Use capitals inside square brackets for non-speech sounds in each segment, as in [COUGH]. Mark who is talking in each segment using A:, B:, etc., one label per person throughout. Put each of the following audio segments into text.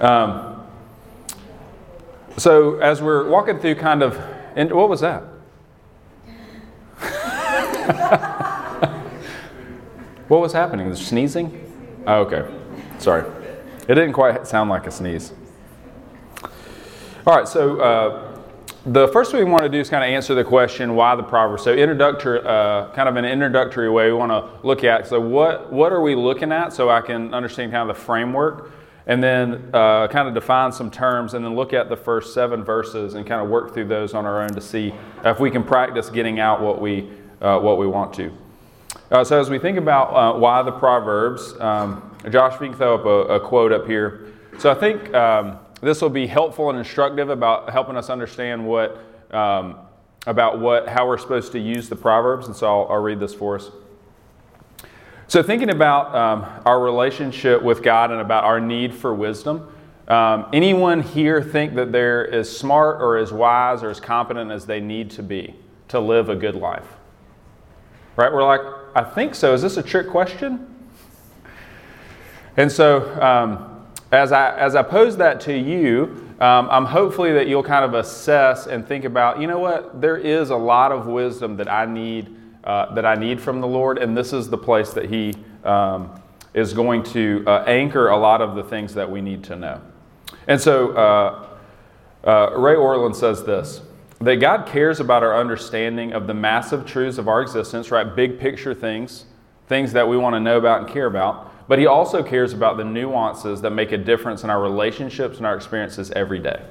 A: Um, so as we're walking through, kind of, and what was that? [LAUGHS] what was happening? Was sneezing? Oh, okay. Sorry. It didn't quite sound like a sneeze. All right, so uh, the first thing we want to do is kind of answer the question why the proverbs. So introductory, uh, kind of an introductory way we want to look at. So what what are we looking at? So I can understand kind of the framework, and then uh, kind of define some terms, and then look at the first seven verses and kind of work through those on our own to see if we can practice getting out what we uh, what we want to. Uh, so as we think about uh, why the proverbs, um, Josh, if you can throw up a, a, quote up here. So I think. Um, this will be helpful and instructive about helping us understand what um, about what how we're supposed to use the proverbs. And so I'll, I'll read this for us. So thinking about um, our relationship with God and about our need for wisdom. Um, anyone here think that they're as smart or as wise or as competent as they need to be to live a good life? Right? We're like, I think so. Is this a trick question? And so, um, as I, as I pose that to you, um, I'm hopefully that you'll kind of assess and think about, you know what, there is a lot of wisdom that I need, uh, that I need from the Lord, and this is the place that He um, is going to uh, anchor a lot of the things that we need to know. And so uh, uh Ray Ortlund says this that God cares about our understanding of the massive truths of our existence, right? Big picture things, things that we want to know about and care about. But He also cares about the nuances that make a difference in our relationships and our experiences every day.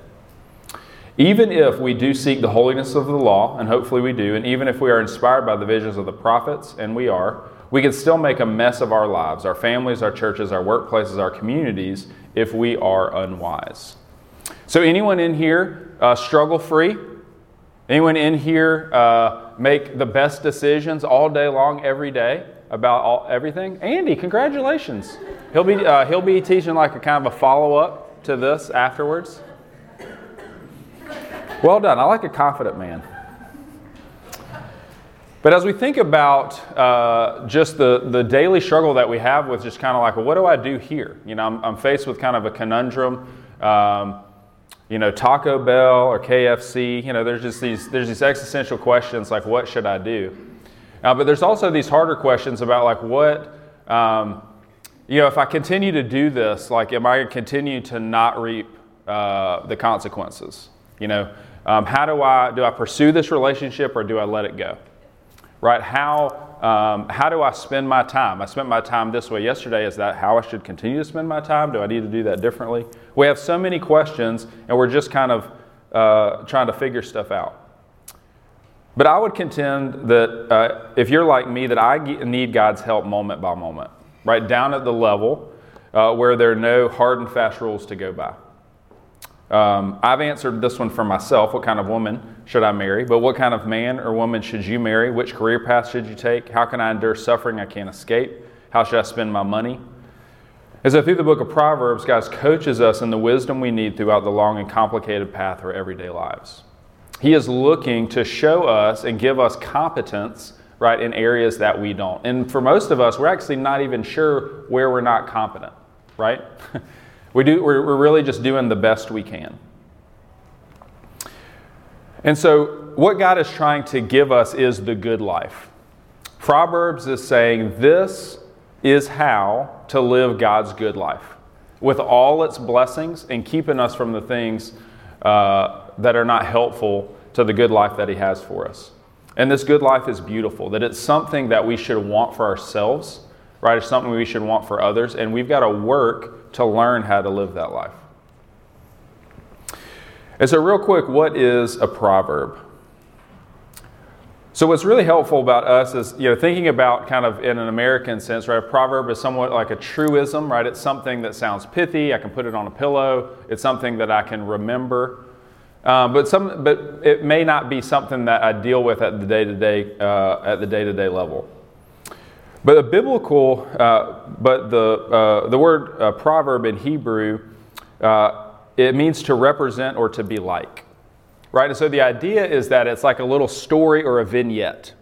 A: Even if we do seek the holiness of the law, and hopefully we do, and even if we are inspired by the visions of the prophets, and we are, we can still make a mess of our lives, our families, our churches, our workplaces, our communities, if we are unwise. So, anyone in here uh, struggle free? Anyone in here uh, make the best decisions all day long, every day? about all, everything. Andy, congratulations. He'll be, uh, he'll be teaching like a kind of a follow up to this afterwards. Well done. I like a confident man. But as we think about uh, just the, the daily struggle that we have with just kind of like, what do I do here? You know, I'm, I'm faced with kind of a conundrum. Um, you know, Taco Bell or KFC. You know, there's just these there's these existential questions like, what should I do? Uh, but there's also these harder questions about like what, um, you know, if I continue to do this, like, am I going to continue to not reap uh, the consequences? You know, um, how do I do I pursue this relationship or do I let it go? Right? How um, how do I spend my time? I spent my time this way yesterday. Is that how I should continue to spend my time? Do I need to do that differently? We have so many questions, and we're just kind of uh, trying to figure stuff out. But I would contend that uh, if you're like me, that I need God's help moment by moment, right down at the level uh, where there are no hard and fast rules to go by. Um, I've answered this one for myself. What kind of woman should I marry? But what kind of man or woman should you marry? Which career path should you take? How can I endure suffering I can't escape? How should I spend my money? And so, through the book of Proverbs, God coaches us in the wisdom we need throughout the long and complicated path of our everyday lives. He is looking to show us and give us competence, right, in areas that we don't. And for most of us, we're actually not even sure where we're not competent, right? [LAUGHS] we do, we're, we're really just doing the best we can. And so, what God is trying to give us is the good life. Proverbs is saying this is how to live God's good life with all its blessings and keeping us from the things uh, that are not helpful to the good life that He has for us. And this good life is beautiful, that it's something that we should want for ourselves, right? It's something we should want for others, and we've got to work to learn how to live that life. And so, real quick, what is a proverb? So, what's really helpful about us is, you know, thinking about kind of in an American sense, right? A proverb is somewhat like a truism, right? It's something that sounds pithy. I can put it on a pillow. It's something that I can remember. Um, but some, but it may not be something that I deal with at the day to day at the day to day level. But a biblical, uh, but the uh, the word uh, proverb in Hebrew, uh, it means to represent or to be like, right? And so the idea is that it's like a little story or a vignette.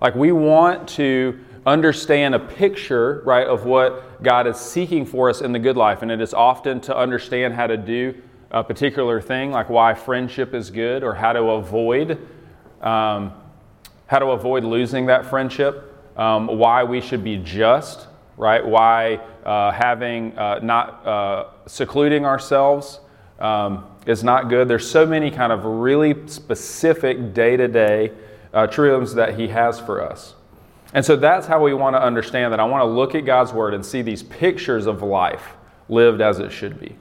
A: Like we want to understand a picture, right, of what God is seeking for us in the good life. And it is often to understand how to do a particular thing, like why friendship is good or how to avoid, um, how to avoid losing that friendship, um, why we should be just, right? Why uh, having uh, not uh, secluding ourselves um, is not good. There's so many kind of really specific day to day truths that He has for us. And so that's how we want to understand that. I want to look at God's Word and see these pictures of life lived as it should be.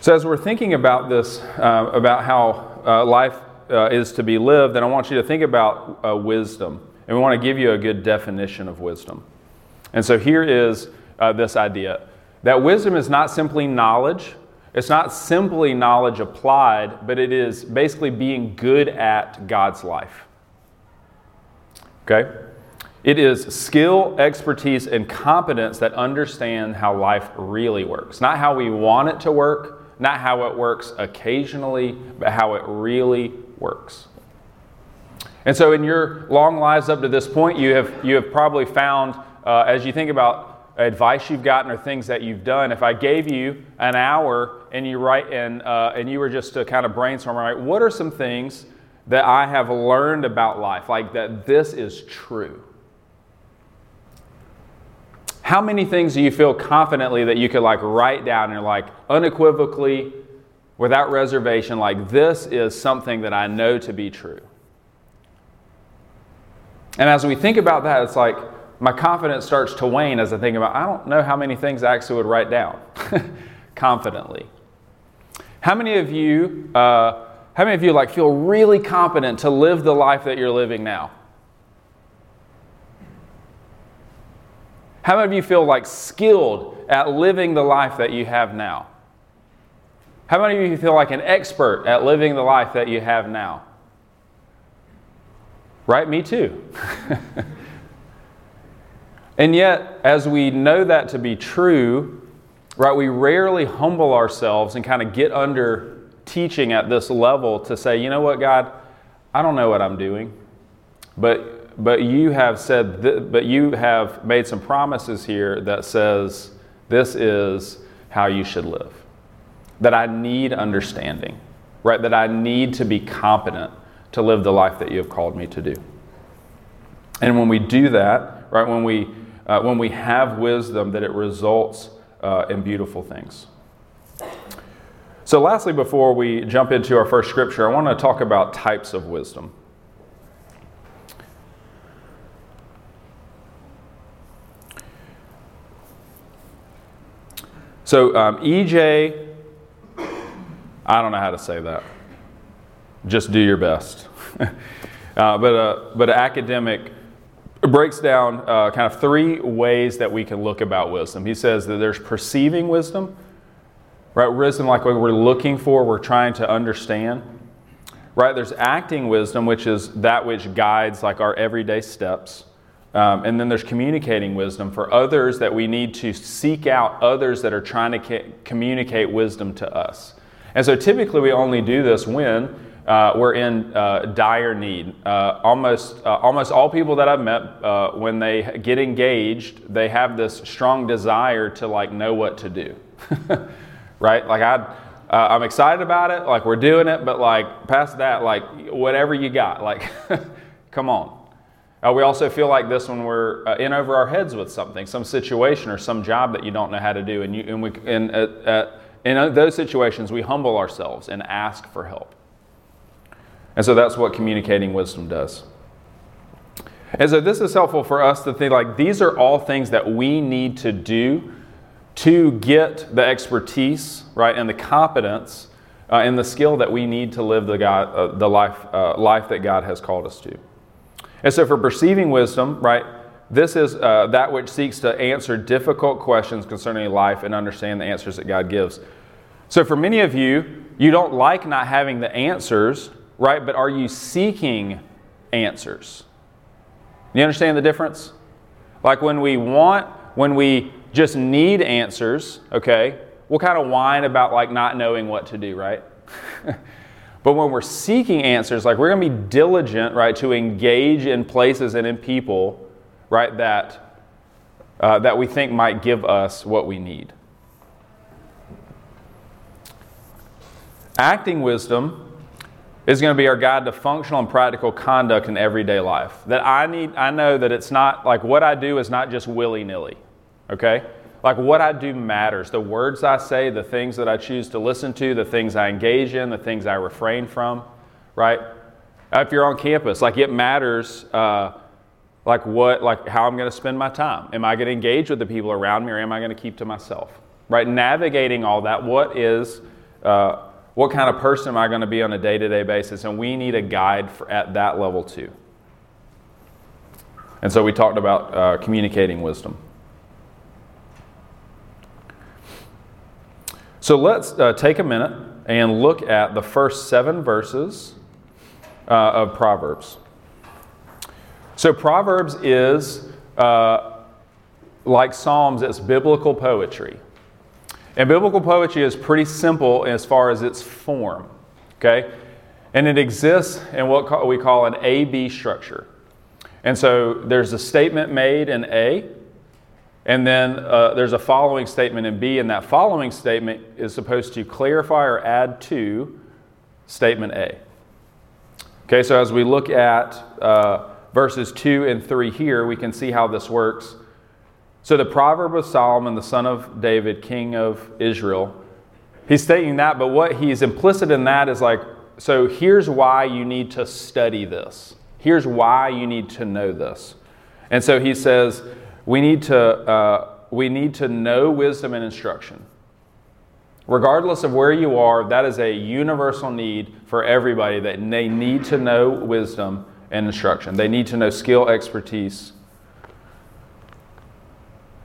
A: So, as we're thinking about this, uh, about how uh, life uh, is to be lived, then I want you to think about uh, wisdom. And we want to give you a good definition of wisdom. And so, here is uh, this idea that wisdom is not simply knowledge, it's not simply knowledge applied, but it is basically being good at God's life. Okay? It is skill, expertise, and competence that understand how life really works. Not how we want it to work, not how it works occasionally, but how it really works. And so, in your long lives up to this point, you have, you have probably found, uh, as you think about advice you've gotten or things that you've done, if I gave you an hour and you write and, uh, and you were just to kind of brainstorm, right, what are some things that I have learned about life, like that this is true? How many things do you feel confidently that you could like write down and like unequivocally, without reservation, like this is something that I know to be true? And as we think about that, it's like, my confidence starts to wane as I think about, I don't know how many things I actually would write down [LAUGHS] confidently. How many of you, uh, how many of you like feel really confident to live the life that you're living now? How many of you feel like skilled at living the life that you have now? How many of you feel like an expert at living the life that you have now? Right? Me too. [LAUGHS] And yet, as we know that to be true, right, we rarely humble ourselves and kind of get under teaching at this level to say, you know what, God, I don't know what I'm doing, but but you have said, th- but you have made some promises here that says this is how you should live. That I need understanding, right? That I need to be competent to live the life that you have called me to do. And when we do that, right, when we uh, when we have wisdom, that it results uh, in beautiful things. So, lastly, before we jump into our first scripture, I want to talk about types of wisdom. So, um, EJ, I don't know how to say that. Just do your best. [LAUGHS] uh, but, uh, but academic breaks down uh, kind of three ways that we can look about wisdom. He says that there's perceiving wisdom, right? Wisdom like what we're looking for, we're trying to understand. Right? There's acting wisdom, which is that which guides like our everyday steps. Um, and then there's communicating wisdom for others that we need to seek out others that are trying to ca- communicate wisdom to us. And so typically we only do this when uh, we're in uh, dire need. Uh, almost, uh, almost all people that I've met, uh, when they get engaged, they have this strong desire to like know what to do, [LAUGHS] right? Like I, uh, I'm excited about it, like we're doing it, but like past that, like whatever you got, like [LAUGHS] come on. we also feel like this when we're in over our heads with something, some situation or some job that you don't know how to do, and you and we and in those situations we humble ourselves and ask for help. And so that's what communicating wisdom does. And so this is helpful for us to think like these are all things that we need to do to get the expertise, right, and the competence uh, and the skill that we need to live the, God, uh, the life, uh, life that God has called us to. And so for perceiving wisdom, right, this is uh, that which seeks to answer difficult questions concerning life and understand the answers that God gives. So for many of you, you don't like not having the answers right? But are you seeking answers? You understand the difference? Like when we want, when we just need answers, okay, we'll kind of whine about like not knowing what to do, right? [LAUGHS] But when we're seeking answers, like we're going to be diligent, right, to engage in places and in people, right, that, uh, that we think might give us what we need. Acting wisdom is going to be our guide to functional and practical conduct in everyday life. That I need, I know that it's not like what I do is not just willy nilly, okay? Like what I do matters. The words I say, the things that I choose to listen to, the things I engage in, the things I refrain from, right? If you're on campus, like it matters, uh, like what, like how I'm going to spend my time. Am I going to engage with the people around me, or am I going to keep to myself? Right? Navigating all that. What is uh, what kind of person am I going to be on a day to day basis? And we need a guide for, at that level too. And so we talked about uh, communicating wisdom. So let's uh, take a minute and look at the first seven verses uh, of Proverbs. So, Proverbs is uh, like Psalms, it's biblical poetry. And biblical poetry is pretty simple as far as its form, okay? And it exists in what we call an A B structure. And so there's a statement made in A, and then uh, there's a following statement in B, and that following statement is supposed to clarify or add to statement A. Okay, so as we look at uh, verses 2 and 3 here, we can see how this works. So, the proverb of Solomon, the son of David, king of Israel, he's stating that, but what he's implicit in that is like, so here's why you need to study this. Here's why you need to know this. And so he says, we need to, uh, we need to know wisdom and instruction. Regardless of where you are, that is a universal need for everybody that they need to know wisdom and instruction. They need to know skill, expertise,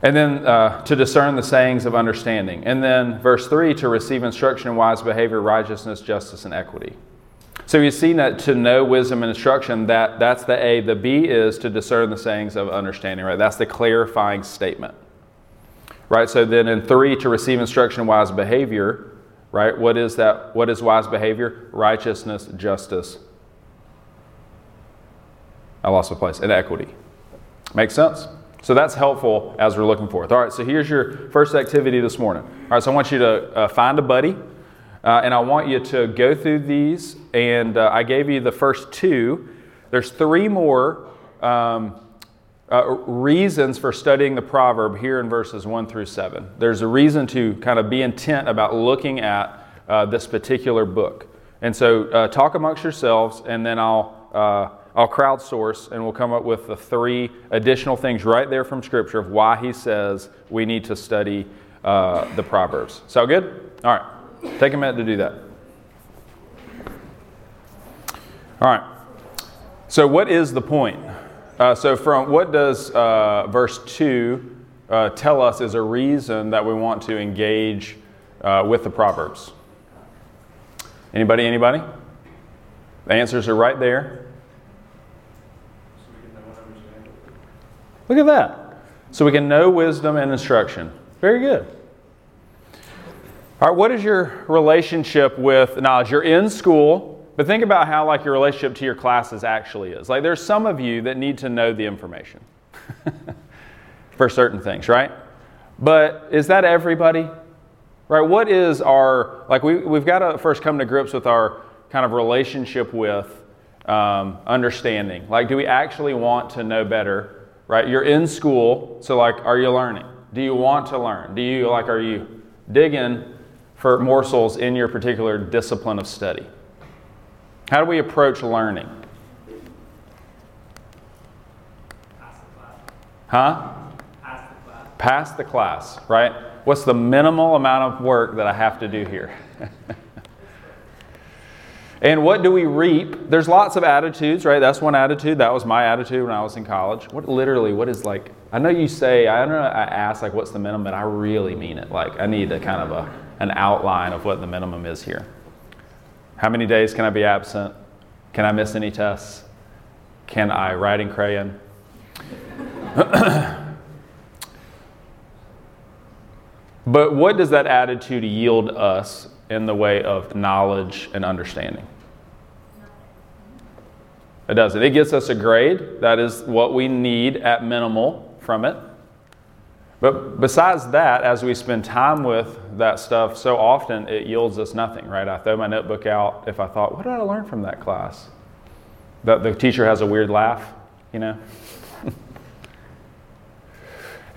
A: and then uh, to discern the sayings of understanding. And then verse 3 to receive instruction in wise behavior, righteousness, justice, and equity. So you see that to know wisdom and instruction, that, that's the A. The B is to discern the sayings of understanding, right? That's the clarifying statement. Right? So then in 3 to receive instruction in wise behavior, right? What is that? What is wise behavior? Righteousness, justice. I lost my place. And equity. Make sense? So that's helpful as we're looking for it. All right, so here's your first activity this morning. All right, so I want you to uh, find a buddy, uh, and I want you to go through these. And uh, I gave you the first two. There's three more um, uh, reasons for studying the proverb here in verses 1 through 7. There's a reason to kind of be intent about looking at uh, this particular book. And so uh, talk amongst yourselves, and then I'll I'll crowdsource and we'll come up with the three additional things right there from Scripture of why he says we need to study uh, the Proverbs. Sound good? All right. Take a minute to do that. All right. So, what is the point? Uh, so, from what does uh, verse 2 uh, tell us is a reason that we want to engage uh, with the Proverbs? Anybody? Anybody? The answers are right there. Look at that. So we can know wisdom and instruction. Very good. All right, what is your relationship with knowledge? You're in school, but think about how like your relationship to your classes actually is. Like there's some of you that need to know the information [LAUGHS] for certain things, right? But is that everybody? Right? What is our like we we've got to first come to grips with our kind of relationship with um, understanding. Like, do we actually want to know better right? You're in school, so like, are you learning? Do you want to learn? Do you like, are you digging for morsels in your particular discipline of study? How do we approach learning? Huh? Pass the class. Pass the class, right? What's the minimal amount of work that I have to do here? [LAUGHS] And what do we reap? There's lots of attitudes, right? That's one attitude. That was my attitude when I was in college. What literally, what is like, I know you say, I don't know, I ask like what's the minimum, but I really mean it. Like I need a kind of a, an outline of what the minimum is here. How many days can I be absent? Can I miss any tests? Can I write in crayon? [COUGHS] but what does that attitude yield us in the way of knowledge and understanding. It doesn't. It gets us a grade. That is what we need at minimal from it. But besides that, as we spend time with that stuff, so often it yields us nothing, right? I throw my notebook out if I thought, what did I learn from that class? That the teacher has a weird laugh, you know?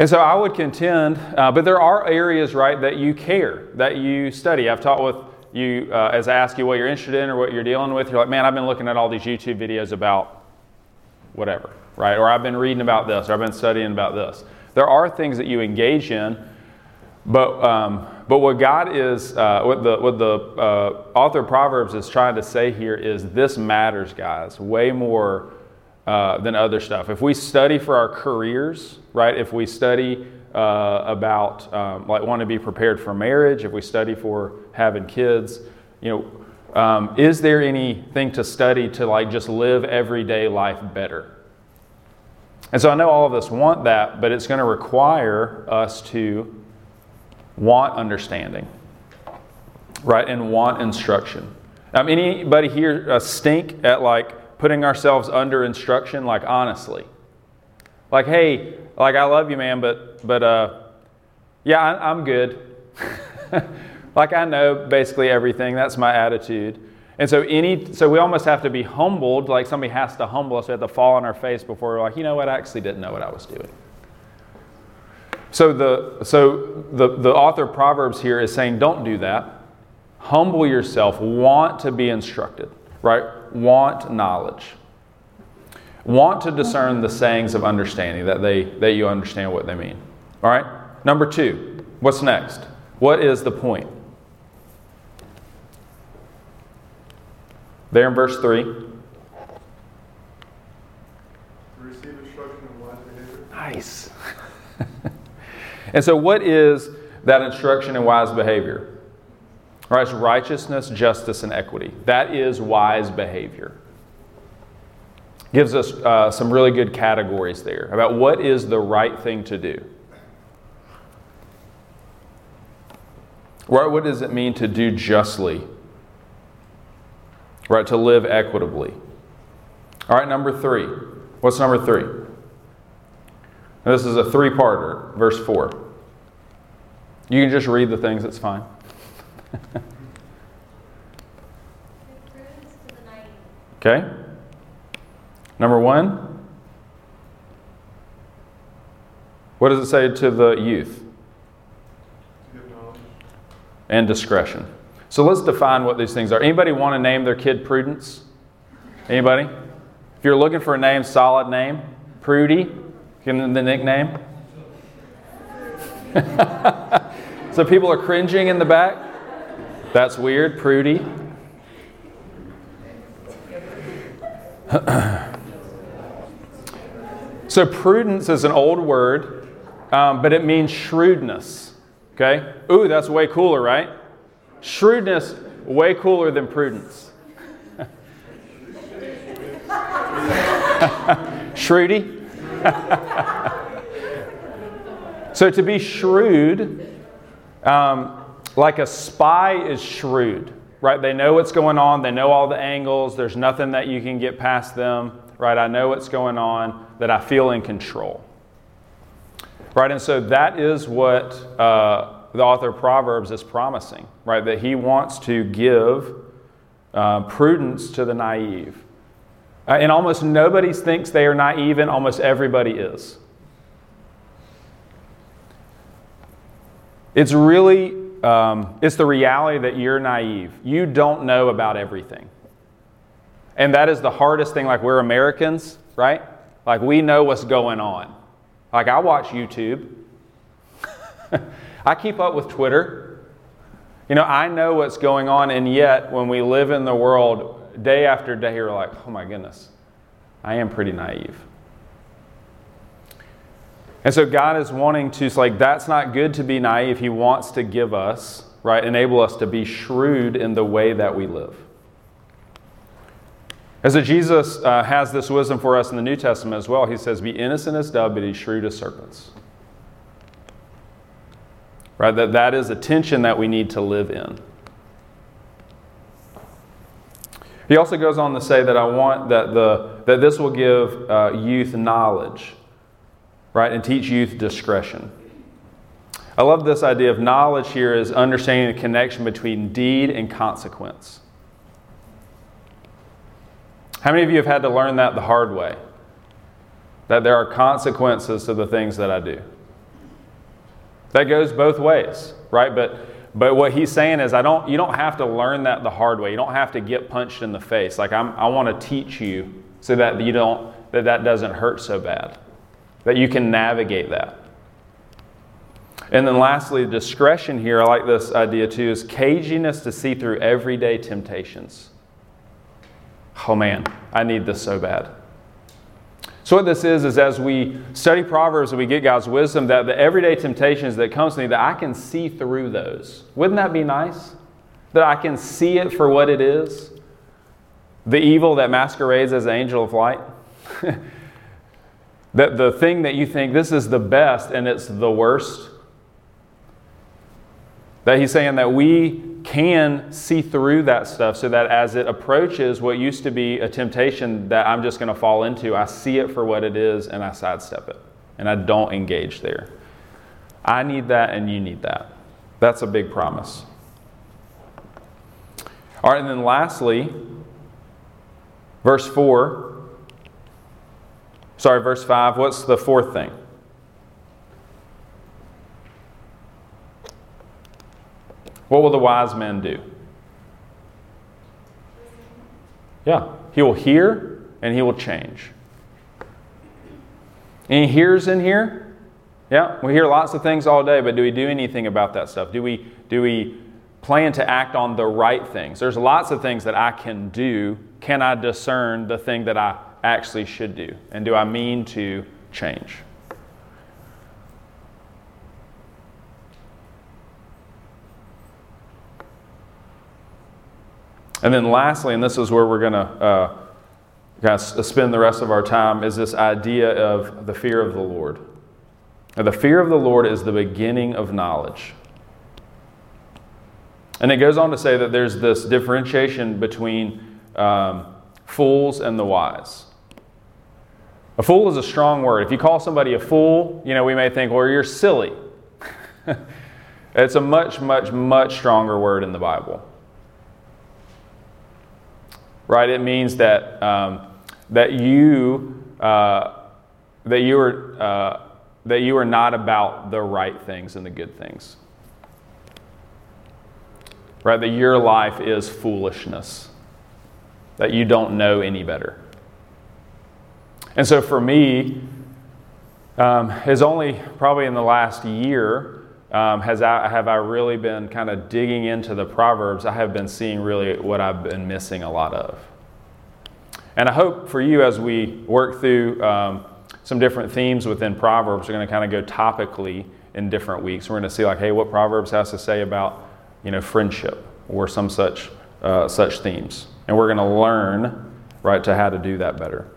A: And so I would contend, uh, but there are areas, right, that you care, that you study. I've taught with you, uh, as I ask you what you're interested in or what you're dealing with, you're like, man, I've been looking at all these YouTube videos about whatever, right? Or I've been reading about this, or I've been studying about this. There are things that you engage in, but, um, but what God is, uh, what the, what the uh, author of Proverbs is trying to say here is this matters, guys, way more uh, than other stuff. If we study for our careers, right, if we study uh, about um, like want to be prepared for marriage, if we study for having kids, you know, um, is there anything to study to like just live everyday life better? And so I know all of us want that, but it's going to require us to want understanding, right? And want instruction. Um, anybody here uh, stink at like putting ourselves under instruction? Like honestly, like hey, like I love you, man, but but uh, yeah, I, I'm good. [LAUGHS] like I know basically everything. That's my attitude. And so any so we almost have to be humbled, like somebody has to humble us. We have to fall on our face before we're like, you know what, I actually didn't know what I was doing. So the so the, the author of Proverbs here is saying, don't do that. Humble yourself, want to be instructed, right? Want knowledge. Want to discern the sayings of understanding, that they that you understand what they mean. All right? Number two, what's next? What is the point? There in verse 3.
B: Receive instruction in wise behavior.
A: Nice. [LAUGHS] and so, what is that instruction in wise behavior? Right, righteousness, justice, and equity. That is wise behavior. Gives us uh, some really good categories there about what is the right thing to do. Right, what does it mean to do justly? right? To live equitably. All right, number three. What's number three? This is a three parter, verse 4. You can just read the things, it's fine. Okay? Number one. What does it say to the youth? And discretion. So let's define what these things are. Anybody want to name their kid Prudence? Anybody? If you're looking for a name, solid name, Prudy, give the nickname. [LAUGHS] so people are cringing in the back. That's weird, Prudy. [CLEARS THROAT] so prudence is an old word, um, but it means shrewdness. Okay? Ooh, that's way cooler, right? Shrewdness, way cooler than prudence. [LAUGHS] Shrewdy? [LAUGHS] so to be shrewd, um, like a spy is shrewd, right? They know what's going on, they know all the angles, there's nothing that you can get past them, right? I know what's going on, that I feel in control. Right, and so that is what uh, the author of Proverbs is promising, right? That he wants to give uh, prudence to the naive. Uh, and almost nobody thinks they are naive, and almost everybody is. It's really, um, it's the reality that you're naive. You don't know about everything. And that is the hardest thing. Like, we're Americans, right? Like, we know what's going on. Like, I watch YouTube. [LAUGHS] I keep up with Twitter. You know, I know what's going on, and yet when we live in the world day after day, you're like, oh my goodness, I am pretty naive. And so God is wanting to, like, that's not good to be naive. He wants to give us, right, enable us to be shrewd in the way that we live. As so Jesus uh, has this wisdom for us in the New Testament as well, he says, Be innocent as doves, but be shrewd as serpents. Right? That, that is a tension that we need to live in. He also goes on to say that I want that, the, that this will give uh, youth knowledge, right, and teach youth discretion. I love this idea of knowledge here is understanding the connection between deed and consequence. How many of you have had to learn that the hard way? That there are consequences to the things that I do. That goes both ways, right? But but what he's saying is, I don't, you don't have to learn that the hard way. You don't have to get punched in the face. Like I'm, I want to teach you so that you don't, that that doesn't hurt so bad, that you can navigate that. And then lastly, discretion here, I like this idea too, is caginess to see through everyday temptations. Oh man, I need this so bad. So what this is is as we study Proverbs and we get God's wisdom, that the everyday temptations that comes to me, that I can see through those. Wouldn't that be nice? That I can see it for what it is. The evil that masquerades as an angel of light. [LAUGHS] that the thing that you think this is the best and it's the worst. That he's saying that we can see through that stuff so that as it approaches what used to be a temptation that I'm just going to fall into, I see it for what it is and I sidestep it and I don't engage there. I need that and you need that. That's a big promise. All right, and then lastly, verse 4. Sorry, verse 5. What's the fourth thing? What will the wise man do? Yeah, he will hear and he will change. Any hears in here? Yeah, we hear lots of things all day, but do we do anything about that stuff? Do we, do we plan to act on the right things? There's lots of things that I can do. Can I discern the thing that I actually should do? And do I mean to change? And then lastly, and this is where we're going to uh, kind of spend the rest of our time, is this idea of the fear of the Lord. Now, the fear of the Lord is the beginning of knowledge. And it goes on to say that there's this differentiation between um, fools and the wise. A fool is a strong word. If you call somebody a fool, you know, we may think, well, you're silly. [LAUGHS] it's a much, much, much stronger word in the Bible right? It means that um, that you uh, that you are uh, that you are not about the right things and the good things, right? That your life is foolishness, that you don't know any better. And so for me, um, only probably in the last year um, has I, have I really been kind of digging into the Proverbs, I have been seeing really what I've been missing a lot of. And I hope for you as we work through um, some different themes within Proverbs, we're going to kind of go topically in different weeks. We're going to see like, hey, what Proverbs has to say about you know friendship or some such uh, such themes, and we're going to learn right to how to do that better.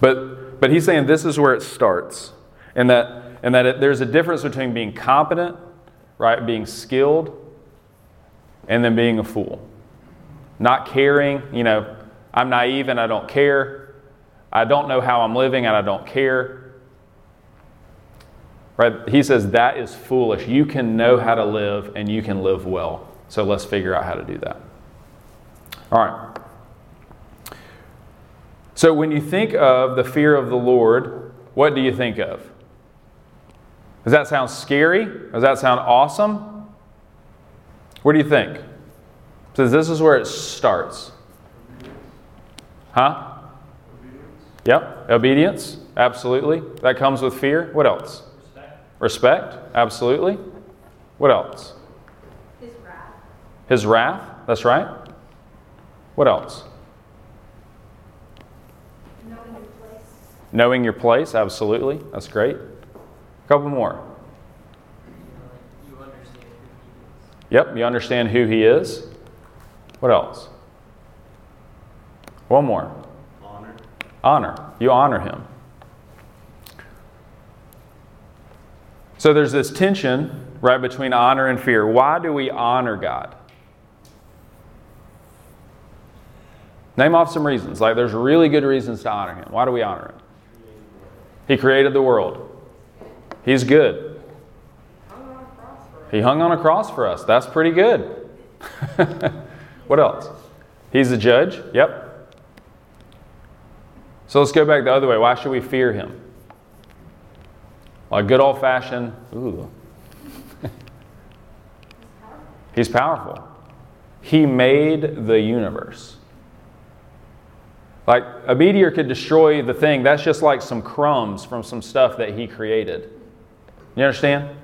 A: But but he's saying this is where it starts, and that and that it, there's a difference between being competent, right, being skilled, and then being a fool. Not caring, you know, I'm naive and I don't care. I don't know how I'm living and I don't care. Right? He says that is foolish. You can know how to live and you can live well. So let's figure out how to do that. All right. So when you think of the fear of the Lord, what do you think of? Does that sound scary? Does that sound awesome? What do you think? Says this is where it starts. Huh? Obedience. Yep, obedience. Absolutely. That comes with fear. What else? Respect. Respect. Absolutely. What else?
C: His wrath.
A: His wrath. That's right. What else?
C: Knowing your place.
A: Knowing your place. Absolutely. That's great. A couple more.
D: You.
A: Yep, you understand who he is. What else? One more.
D: Honor.
A: Honor. You honor him. So there's this tension, right, between honor and fear. Why do we honor God? Name off some reasons. Like, there's really good reasons to honor him. Why do we honor him? He created the world. He's good. He hung on a cross for us. That's pretty good. [LAUGHS] what else? He's the judge. Yep. So let's go back the other way. Why should we fear him? Like good old fashioned, ooh. [LAUGHS] He's powerful. He made the universe. Like a meteor could destroy the thing. That's just like some crumbs from some stuff that he created. You understand?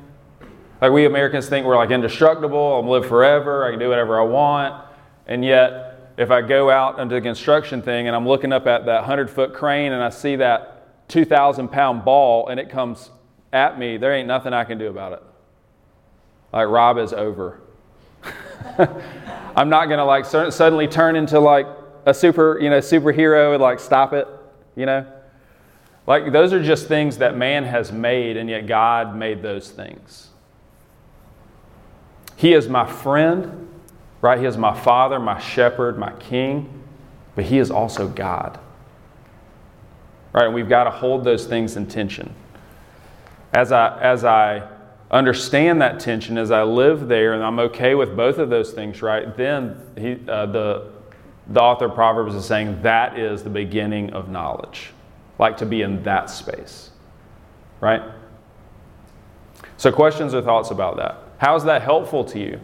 A: Like we Americans think we're like indestructible, I'm live forever, I can do whatever I want. And yet, if I go out into the construction thing and I'm looking up at that 100 foot crane and I see that 2,000 pound ball and it comes at me, there ain't nothing I can do about it. Like Rob is over. [LAUGHS] I'm not gonna like suddenly turn into like a super, you know, superhero and like stop it, you know? Like those are just things that man has made, and yet God made those things. He is my friend, right? He is my father, my shepherd, my king, but he is also God. Right? And we've got to hold those things in tension. As I as I understand that tension, as I live there, and I'm okay with both of those things, right? Then he, uh, the the author of Proverbs is saying that is the beginning of knowledge, like to be in that space, right? So, questions or thoughts about that? How is that helpful to you?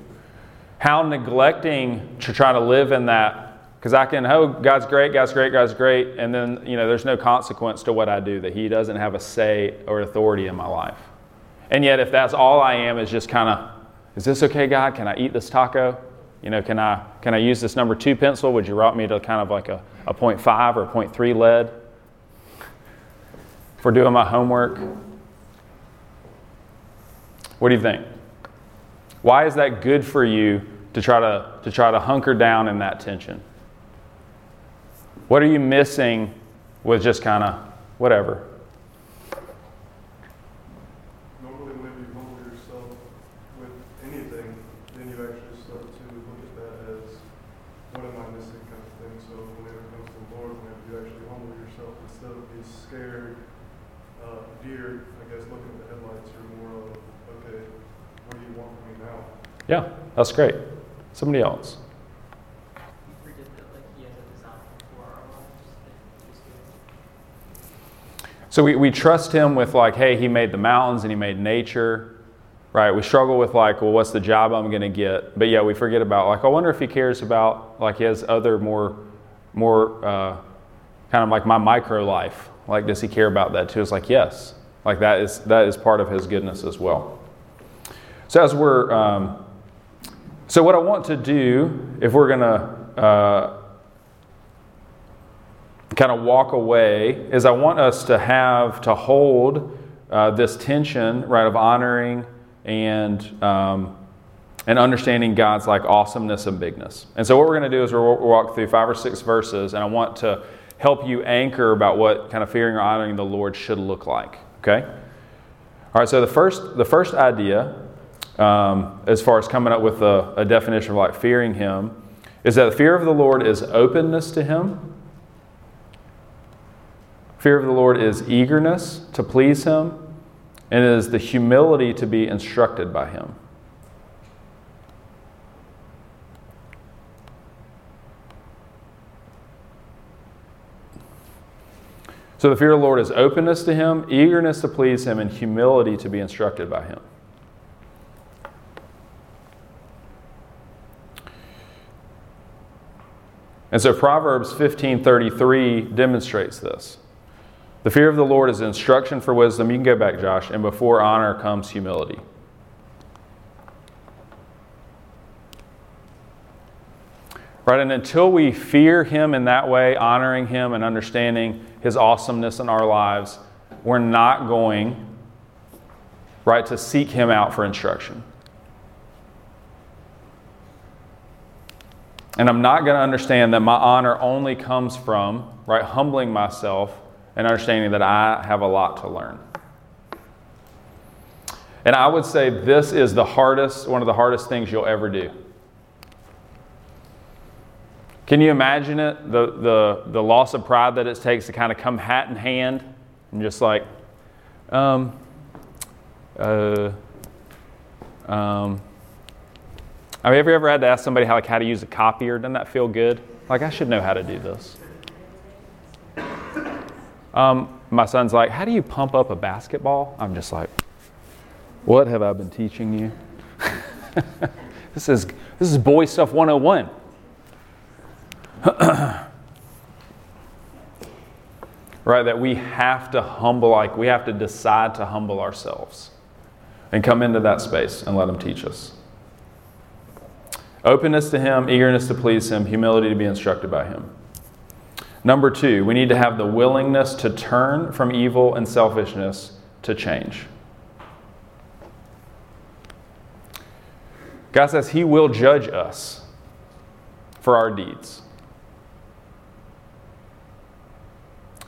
A: How neglecting to try to live in that, because I can, oh, God's great, God's great, God's great, and then, you know, there's no consequence to what I do, that He doesn't have a say or authority in my life. And yet, if that's all I am, is just kind of, is this okay, God? Can I eat this taco? You know, can I, can I use this number two pencil? Would you route me to kind of like a, a 0.5 or a 0.3 lead for doing my homework? What do you think? Why is that good for you to try to, to try to hunker down in that tension? What are you missing with just kind of whatever? Yeah, that's great. Somebody else. So we, we trust him with like, hey, he made the mountains and he made nature, right? We struggle with like, well, what's the job I'm going to get? But yeah, we forget about like, I wonder if he cares about like he has other more, more uh, kind of like my micro life. Like, does he care about that too? It's like, yes, like that is that is part of his goodness as well. So as we're um, so, what I want to do, if we're going to uh, kind of walk away, is I want us to have to hold uh, this tension, right, of honoring and um, and understanding God's like awesomeness and bigness. And so, what we're going to do is we'll walk through five or six verses, and I want to help you anchor about what kind of fearing or honoring the Lord should look like. Okay. All right. So the first the first idea um, as far as coming up with a, a definition of like fearing Him, is that the fear of the Lord is openness to Him. Fear of the Lord is eagerness to please Him, and it is the humility to be instructed by Him. So the fear of the Lord is openness to Him, eagerness to please Him, and humility to be instructed by Him. And so Proverbs 15:33 demonstrates this. The fear of the Lord is instruction for wisdom. You can go back, Josh, and before honor comes humility. Right, and until we fear Him in that way, honoring Him and understanding His awesomeness in our lives, we're not going, right, to seek Him out for instruction. And I'm not going to understand that my honor only comes from, right, humbling myself and understanding that I have a lot to learn. And I would say this is the hardest, one of the hardest things you'll ever do. Can you imagine it? The, the, the loss of pride that it takes to kind of come hat in hand and just like, um, uh, um, have you ever had to ask somebody how, like, how to use a copier? Doesn't that feel good? Like, I should know how to do this. Um, my son's like, How do you pump up a basketball? I'm just like, What have I been teaching you? [LAUGHS] this, is, this is boy stuff 101. [CLEARS THROAT] right, that we have to humble, like, we have to decide to humble ourselves and come into that space and let Him teach us. Openness to Him, eagerness to please Him, humility to be instructed by Him. Number two, we need to have the willingness to turn from evil and selfishness to change. God says He will judge us for our deeds.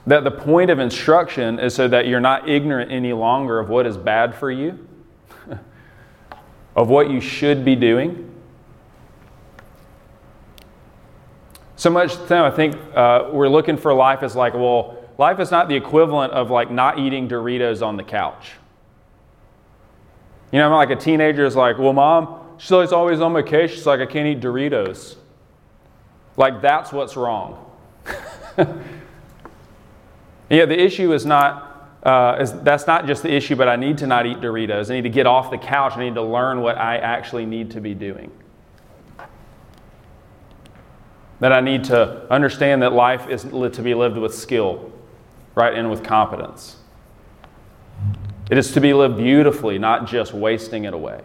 A: That the point of instruction is so that you're not ignorant any longer of what is bad for you, [LAUGHS] of what you should be doing. So much time I think uh, we're looking for life as like, well, life is not the equivalent of like not eating Doritos on the couch. You know, like a teenager is like, well, mom, she's always, on vacation. She's like, I can't eat Doritos. Like, that's what's wrong. [LAUGHS] yeah, the issue is not, uh, is, that's not just the issue, but I need to not eat Doritos. I need to get off the couch. I need to learn what I actually need to be doing. That I need to understand that life is to be lived with skill, right, and with competence. It is to be lived beautifully, not just wasting it away.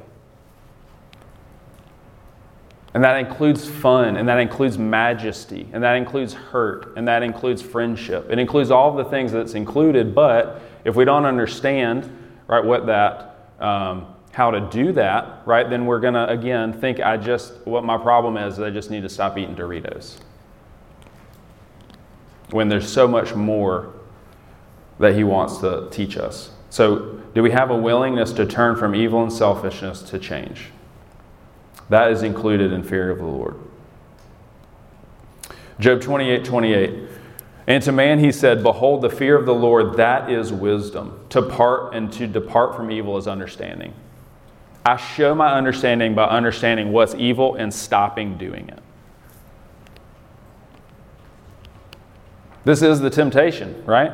A: And that includes fun, and that includes majesty, and that includes hurt, and that includes friendship. It includes all the things that's included, but if we don't understand, right, what that, um, how to do that, right, then we're to, again, think I just, what my problem is I just need to stop eating Doritos. When there's so much more that He wants to teach us. So, do we have a willingness to turn from evil and selfishness to change? That is included in fear of the Lord. Job 28 28. And to man he said, Behold, the fear of the Lord, that is wisdom. To part and to depart from evil is understanding. I show my understanding by understanding what's evil and stopping doing it. This is the temptation, right?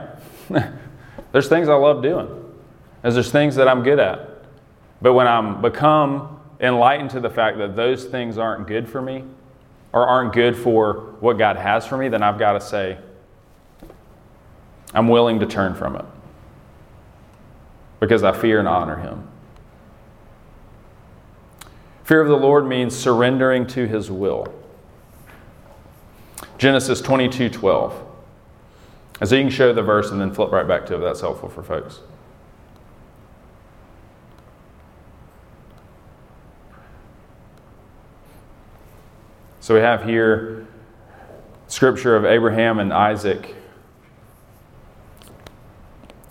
A: [LAUGHS] there's things I love doing, and there's things that I'm good at. But when I'm become enlightened to the fact that those things aren't good for me or aren't good for what God has for me, then I've got to say, I'm willing to turn from it because I fear and honor Him. Fear of the Lord means surrendering to His will. Genesis 22 12. And So you can show the verse and then flip right back to it. That's helpful for folks. So we have here scripture of Abraham and Isaac.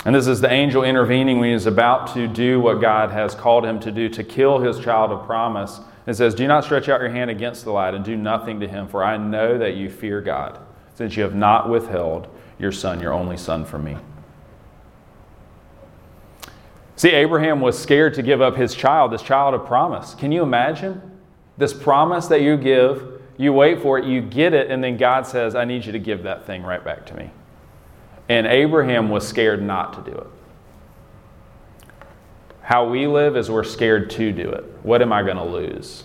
A: And this is the angel intervening when he is about to do what God has called him to do, to kill his child of promise. It says, Do not stretch out your hand against the lad and do nothing to him, for I know that you fear God, since you have not withheld your son, your only son, from me. See, Abraham was scared to give up his child, this child of promise. Can you imagine? This promise that you give, you wait for it, you get it, and then God says, I need you to give that thing right back to me. And Abraham was scared not to do it. How we live is we're scared to do it. What am I going to lose?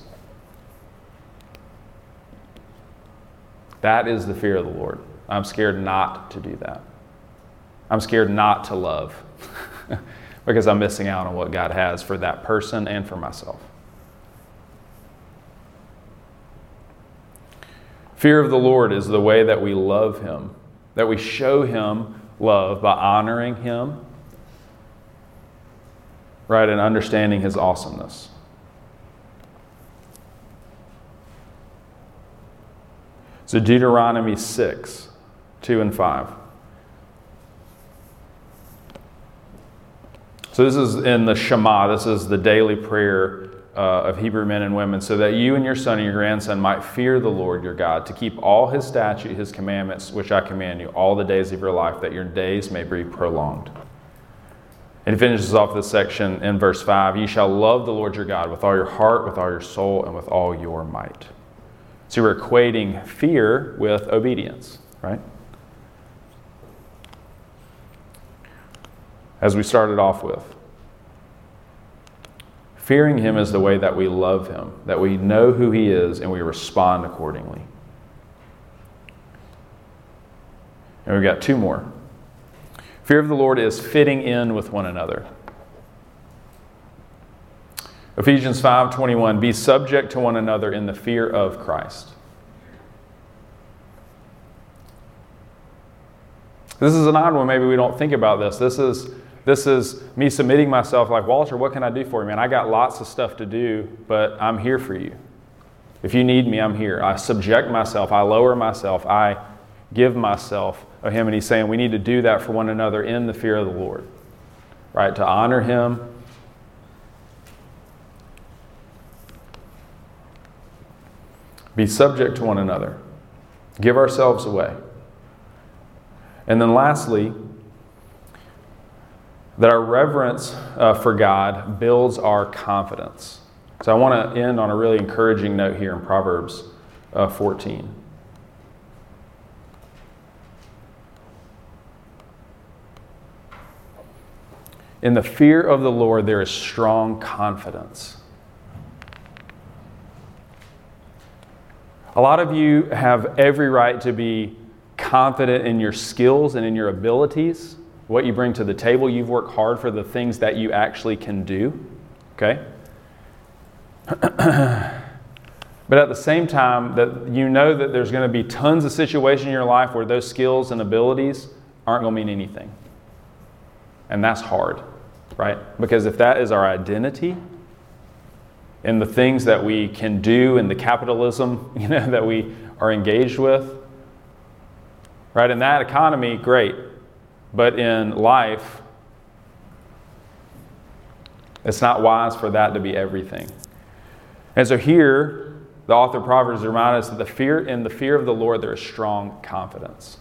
A: That is the fear of the Lord. I'm scared not to do that. I'm scared not to love [LAUGHS] because I'm missing out on what God has for that person and for myself. Fear of the Lord is the way that we love Him, that we show Him love by honoring Him, right, and understanding His awesomeness. So, Deuteronomy 6 2 and 5. So, this is in the Shema. This is the daily prayer uh, of Hebrew men and women, so that you and your son and your grandson might fear the Lord your God, to keep all his statutes, his commandments, which I command you, all the days of your life, that your days may be prolonged. And he finishes off this section in verse 5 You shall love the Lord your God with all your heart, with all your soul, and with all your might. So we're equating fear with obedience, right? As we started off with. Fearing him is the way that we love him, that we know who he is and we respond accordingly. And we've got two more. Fear of the Lord is fitting in with one another. Ephesians 5:21 Be subject to one another in the fear of Christ. This is an odd one. Maybe we don't think about this. This is this is me submitting myself like Walter, what can I do for you, man? I got lots of stuff to do, but I'm here for you. If you need me, I'm here. I subject myself, I lower myself, I give myself of him. And he's saying we need to do that for one another in the fear of the Lord, right? To honor him. Be subject to one another. Give ourselves away. And then lastly, that our reverence uh, for God builds our confidence. So I want to end on a really encouraging note here in Proverbs uh, 14. In the fear of the Lord, there is strong confidence. A lot of you have every right to be confident in your skills and in your abilities, what you bring to the table. You've worked hard for the things that you actually can do. Okay? [CLEARS THROAT] but at the same time, that you know that there's going to be tons of situations in your life where those skills and abilities aren't going to mean anything. And that's hard right? Because if that is our identity in the things that we can do in the capitalism, [LAUGHS] you know, that we are engaged with, right? In that economy, great. But in life, it's not wise for that to be everything. And so here, the author of Proverbs reminds us that the fear in the fear of the Lord there is strong confidence.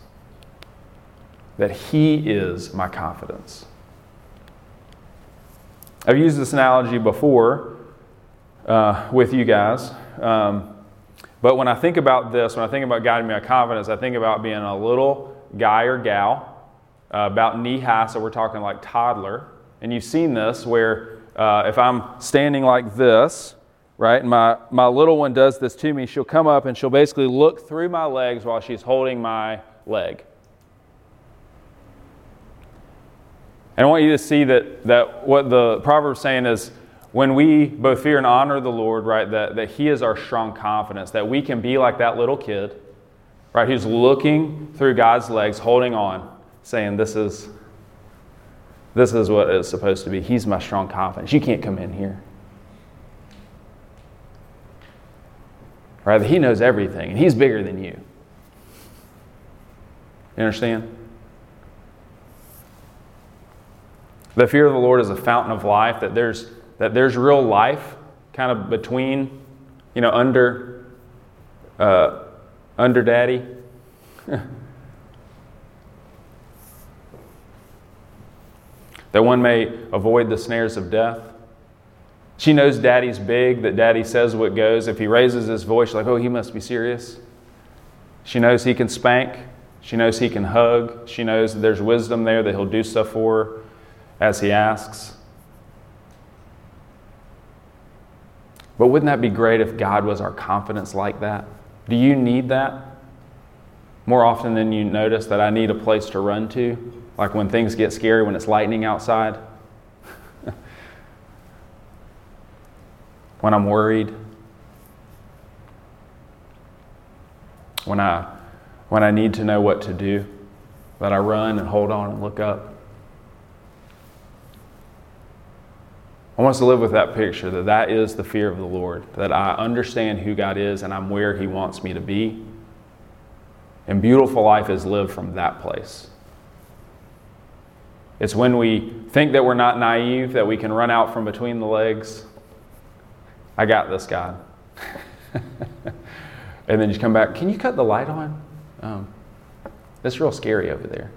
A: That He is my confidence. I've used this analogy before uh, with you guys. Um, but when I think about this, when I think about guiding my confidence, I think about being a little guy or gal, uh, about knee high, so we're talking like toddler. And you've seen this where uh, if I'm standing like this, right, and my, my little one does this to me, she'll come up and she'll basically look through my legs while she's holding my leg. And I want you to see that, that what the proverb saying is when we both fear and honor the Lord, right, that, that He is our strong confidence, that we can be like that little kid, right, who's looking through God's legs, holding on, saying, This is this is what it's supposed to be. He's my strong confidence. You can't come in here. Right? He knows everything, and He's bigger than you. You understand? The fear of the Lord is a fountain of life, that there's, that there's real life kind of between, you know, under, uh, under daddy. [LAUGHS] that one may avoid the snares of death. She knows daddy's big, that daddy says what goes. If he raises his voice, like, oh, he must be serious. She knows he can spank. She knows he can hug. She knows that there's wisdom there that he'll do stuff for her as he asks. But wouldn't that be great if God was our confidence like that? Do you need that? More often than you notice that I need a place to run to, like when things get scary, when it's lightning outside, when I'm worried, when I, when I need to know what to do, that I run and hold on and look up. I want us to live with that picture that that is the fear of the Lord, that I understand who God is and I'm where He wants me to be. And beautiful life is lived from that place. It's when we think that we're not naive, that we can run out from between the legs I got this, God. [LAUGHS] and then you come back, can you cut the light on? Um, it's real scary over there.